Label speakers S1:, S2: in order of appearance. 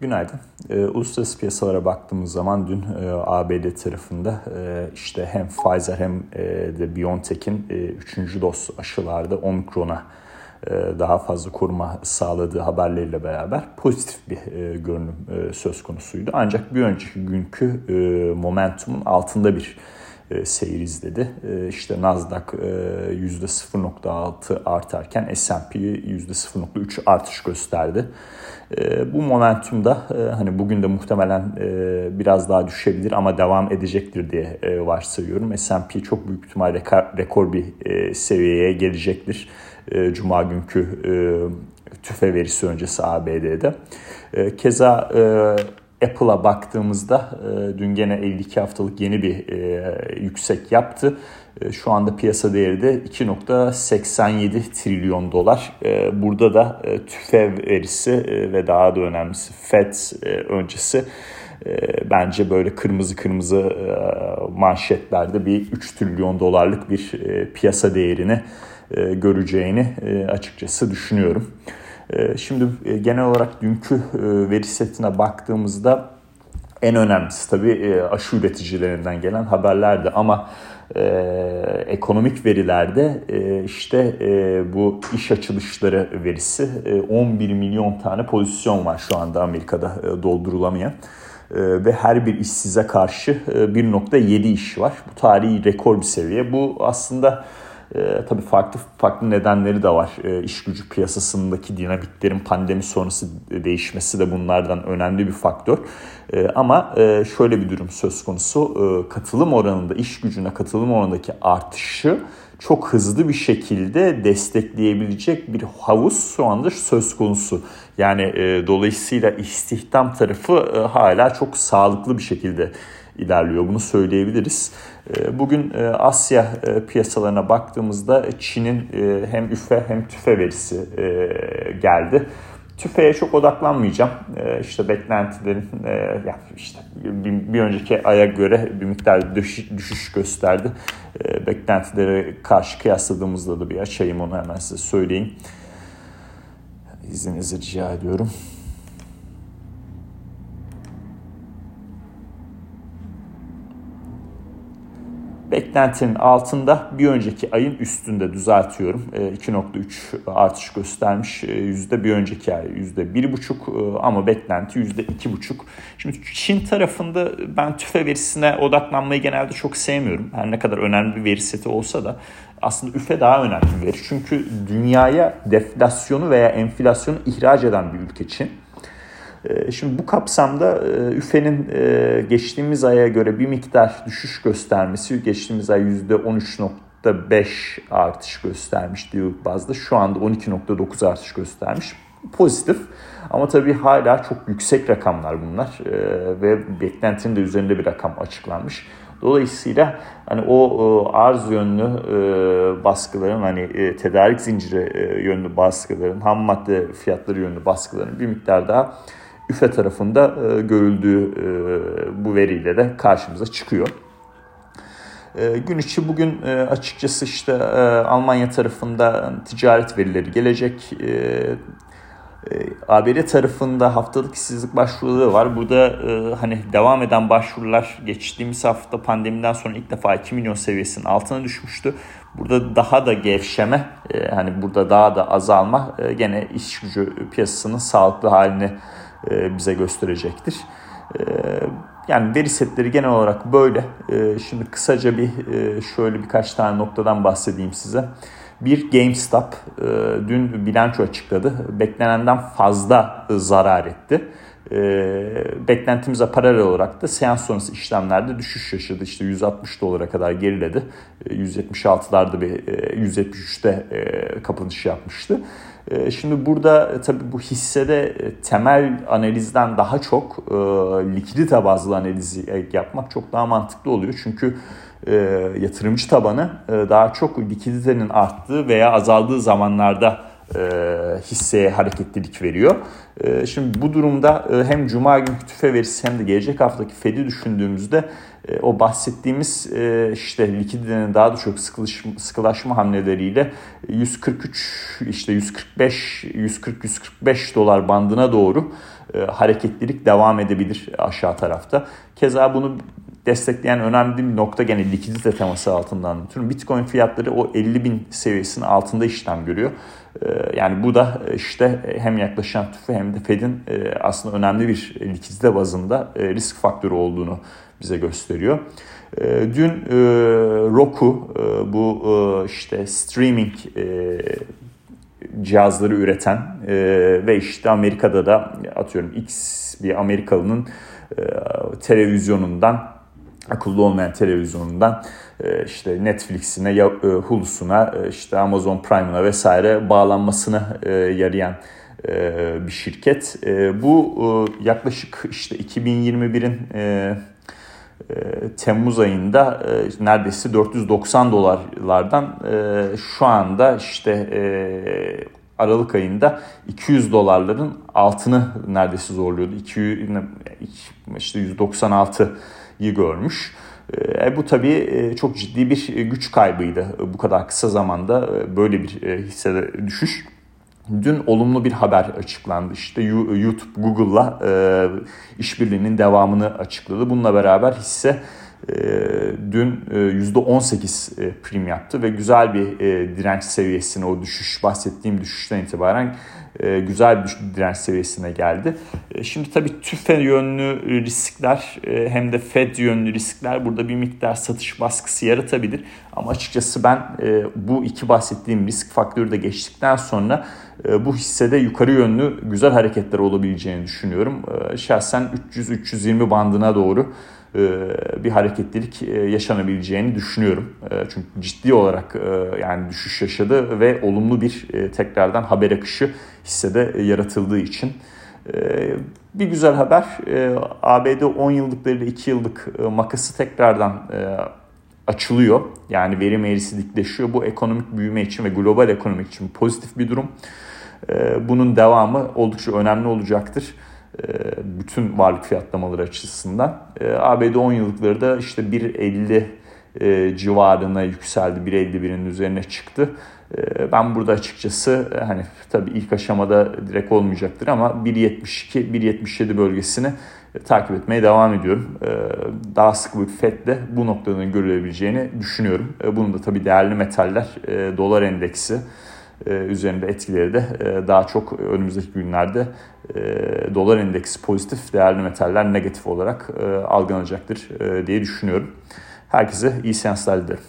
S1: Günaydın. E, uluslararası piyasalara baktığımız zaman dün e, ABD tarafında e, işte hem Pfizer hem e, de BioNTech'in e, 3. doz aşılarda Omikron'a e, daha fazla koruma sağladığı haberleriyle beraber pozitif bir e, görünüm e, söz konusuydu. Ancak bir önceki günkü e, momentumun altında bir e, seyir izledi. E, işte Nasdaq e, %0.6 artarken S&P %0.3 artış gösterdi. E, bu momentumda e, hani bugün de muhtemelen e, biraz daha düşebilir ama devam edecektir diye e, varsayıyorum. S&P çok büyük ihtimalle rekor, bir seviyeye gelecektir. Cuma günkü tüfe verisi öncesi ABD'de. E, keza Apple'a baktığımızda e, dün gene 52 haftalık yeni bir e, yüksek yaptı. E, şu anda piyasa değeri de 2.87 trilyon dolar. Burada da e, tüfe verisi ve daha da önemlisi FED öncesi bence böyle kırmızı kırmızı manşetlerde bir 3 trilyon dolarlık bir piyasa değerini göreceğini açıkçası düşünüyorum. Ee, şimdi e, genel olarak dünkü e, veri setine baktığımızda en önemlisi tabii e, aşı üreticilerinden gelen haberlerdi ama e, ekonomik verilerde e, işte e, bu iş açılışları verisi e, 11 milyon tane pozisyon var şu anda Amerika'da e, doldurulamayan e, ve her bir işsize karşı e, 1.7 iş var. Bu tarihi rekor bir seviye. Bu aslında e, tabii farklı farklı nedenleri de var. E, iş gücü piyasasındaki dinamiklerin pandemi sonrası değişmesi de bunlardan önemli bir faktör. E, ama e, şöyle bir durum söz konusu. E, katılım oranında, iş gücüne katılım oranındaki artışı çok hızlı bir şekilde destekleyebilecek bir havuz şu anda söz konusu. Yani e, dolayısıyla istihdam tarafı e, hala çok sağlıklı bir şekilde ilerliyor. Bunu söyleyebiliriz. Ee, bugün e, Asya e, piyasalarına baktığımızda Çin'in e, hem üfe hem tüfe verisi geldi. Tüfe'ye çok odaklanmayacağım. İşte beklentilerin yani işte bir önceki aya göre bir miktar düşüş gösterdi. Beklentilere karşı kıyasladığımızda da bir açayım onu hemen size söyleyeyim. İzninizi rica ediyorum. Beklentinin altında bir önceki ayın üstünde düzeltiyorum. 2.3 e, artış göstermiş e, yüzde bir önceki ay yüzde 1.5 e, ama beklenti yüzde 2.5. Şimdi Çin tarafında ben tüfe verisine odaklanmayı genelde çok sevmiyorum. Her ne kadar önemli bir veri seti olsa da aslında üfe daha önemli bir veri. Çünkü dünyaya deflasyonu veya enflasyonu ihraç eden bir ülke Çin. Ee, şimdi bu kapsamda e, üfenin e, geçtiğimiz aya göre bir miktar düşüş göstermesi, geçtiğimiz ay %13.5 artış göstermiş yıllık bazda. Şu anda 12.9 artış göstermiş. Pozitif ama tabii hala çok yüksek rakamlar bunlar e, ve beklentinin de üzerinde bir rakam açıklanmış. Dolayısıyla hani o arz yönlü baskıların hani tedarik zinciri yönlü baskıların, ham madde fiyatları yönlü baskıların bir miktar daha üfe tarafında e, görüldüğü e, bu veriyle de karşımıza çıkıyor. E, gün içi bugün açıkçası işte Almanya tarafında ticaret verileri gelecek. E, ABD tarafında haftalık işsizlik başvuruları var. Burada hani devam eden başvurular geçtiğimiz hafta pandemiden sonra ilk defa 2 milyon seviyesinin altına düşmüştü. Burada daha da gevşeme, hani burada daha da azalma gene iş gücü piyasasının sağlıklı halini bize gösterecektir. E, yani veri setleri genel olarak böyle. E, şimdi kısaca bir şöyle birkaç tane noktadan bahsedeyim size. Bir GameStop dün bilanço açıkladı. Beklenenden fazla zarar etti. beklentimize paralel olarak da seans sonrası işlemlerde düşüş yaşadı. İşte 160 dolara kadar geriledi. 176'larda bir 173'te kapanış yapmıştı. Şimdi burada e, tabii bu hissede e, temel analizden daha çok e, likidite bazlı analizi yapmak çok daha mantıklı oluyor. Çünkü e, yatırımcı tabanı e, daha çok likiditenin arttığı veya azaldığı zamanlarda e, hisseye hareketlilik veriyor. E, şimdi bu durumda e, hem Cuma günkü tüfe verisi hem de gelecek haftaki Fed'i düşündüğümüzde e, o bahsettiğimiz e, işte likiditenin daha da çok sıkılışma, sıkılaşma hamleleriyle 143 işte 145 140 145 dolar bandına doğru e, hareketlilik devam edebilir aşağı tarafta. Keza bunu destekleyen önemli bir nokta gene likidite teması altından anlatıyorum. Bitcoin fiyatları o 50 bin seviyesinin altında işlem görüyor. Yani bu da işte hem yaklaşan tüfe hem de Fed'in aslında önemli bir likidite bazında risk faktörü olduğunu bize gösteriyor. Dün Roku bu işte streaming cihazları üreten ve işte Amerika'da da atıyorum X bir Amerikalının televizyonundan akıllı olmayan televizyonundan e, işte Netflix'ine, e, Hulu'suna, e, işte Amazon Prime'ına vesaire bağlanmasına yarayan bir şirket. Bu yaklaşık işte 2021'in Temmuz ayında neredeyse 490 dolarlardan şu anda işte Aralık ayında 200 dolarların altını neredeyse zorluyordu. 200, işte 196 görmüş. E, bu tabii e, çok ciddi bir güç kaybıydı bu kadar kısa zamanda e, böyle bir e, hissede düşüş. Dün olumlu bir haber açıklandı. İşte YouTube Google'la e, işbirliğinin devamını açıkladı. Bununla beraber hisse e, dün e, %18 e, prim yaptı ve güzel bir e, direnç seviyesine o düşüş bahsettiğim düşüşten itibaren e, güzel bir direnç seviyesine geldi. E, şimdi tabii tüfe yönlü riskler e, hem de Fed yönlü riskler burada bir miktar satış baskısı yaratabilir. Ama açıkçası ben bu iki bahsettiğim risk faktörü de geçtikten sonra bu hissede yukarı yönlü güzel hareketler olabileceğini düşünüyorum. Şahsen 300-320 bandına doğru bir hareketlilik yaşanabileceğini düşünüyorum. Çünkü ciddi olarak yani düşüş yaşadı ve olumlu bir tekrardan haber akışı hissede e, yaratıldığı için. E, bir güzel haber e, ABD 10 yıllıkları ile 2 yıllık makası tekrardan açılıyor. Yani verim eğrisi dikleşiyor. Bu ekonomik büyüme için ve global ekonomik için pozitif bir durum. Bunun devamı oldukça önemli olacaktır. Bütün varlık fiyatlamaları açısından. ABD 10 yıllıkları da işte 1.50 civarına yükseldi. 1.51'in üzerine çıktı. Ee, ben burada açıkçası e, hani tabii ilk aşamada direkt olmayacaktır ama 1.72-1.77 bölgesini e, takip etmeye devam ediyorum. Ee, daha sık bir FED'de bu noktaların görülebileceğini düşünüyorum. Bunun da tabii değerli metaller, e, dolar endeksi üzerinde etkileri de daha çok önümüzdeki günlerde dolar endeksi pozitif, değerli metaller negatif olarak algılanacaktır diye düşünüyorum. Herkese iyi seanslar dilerim.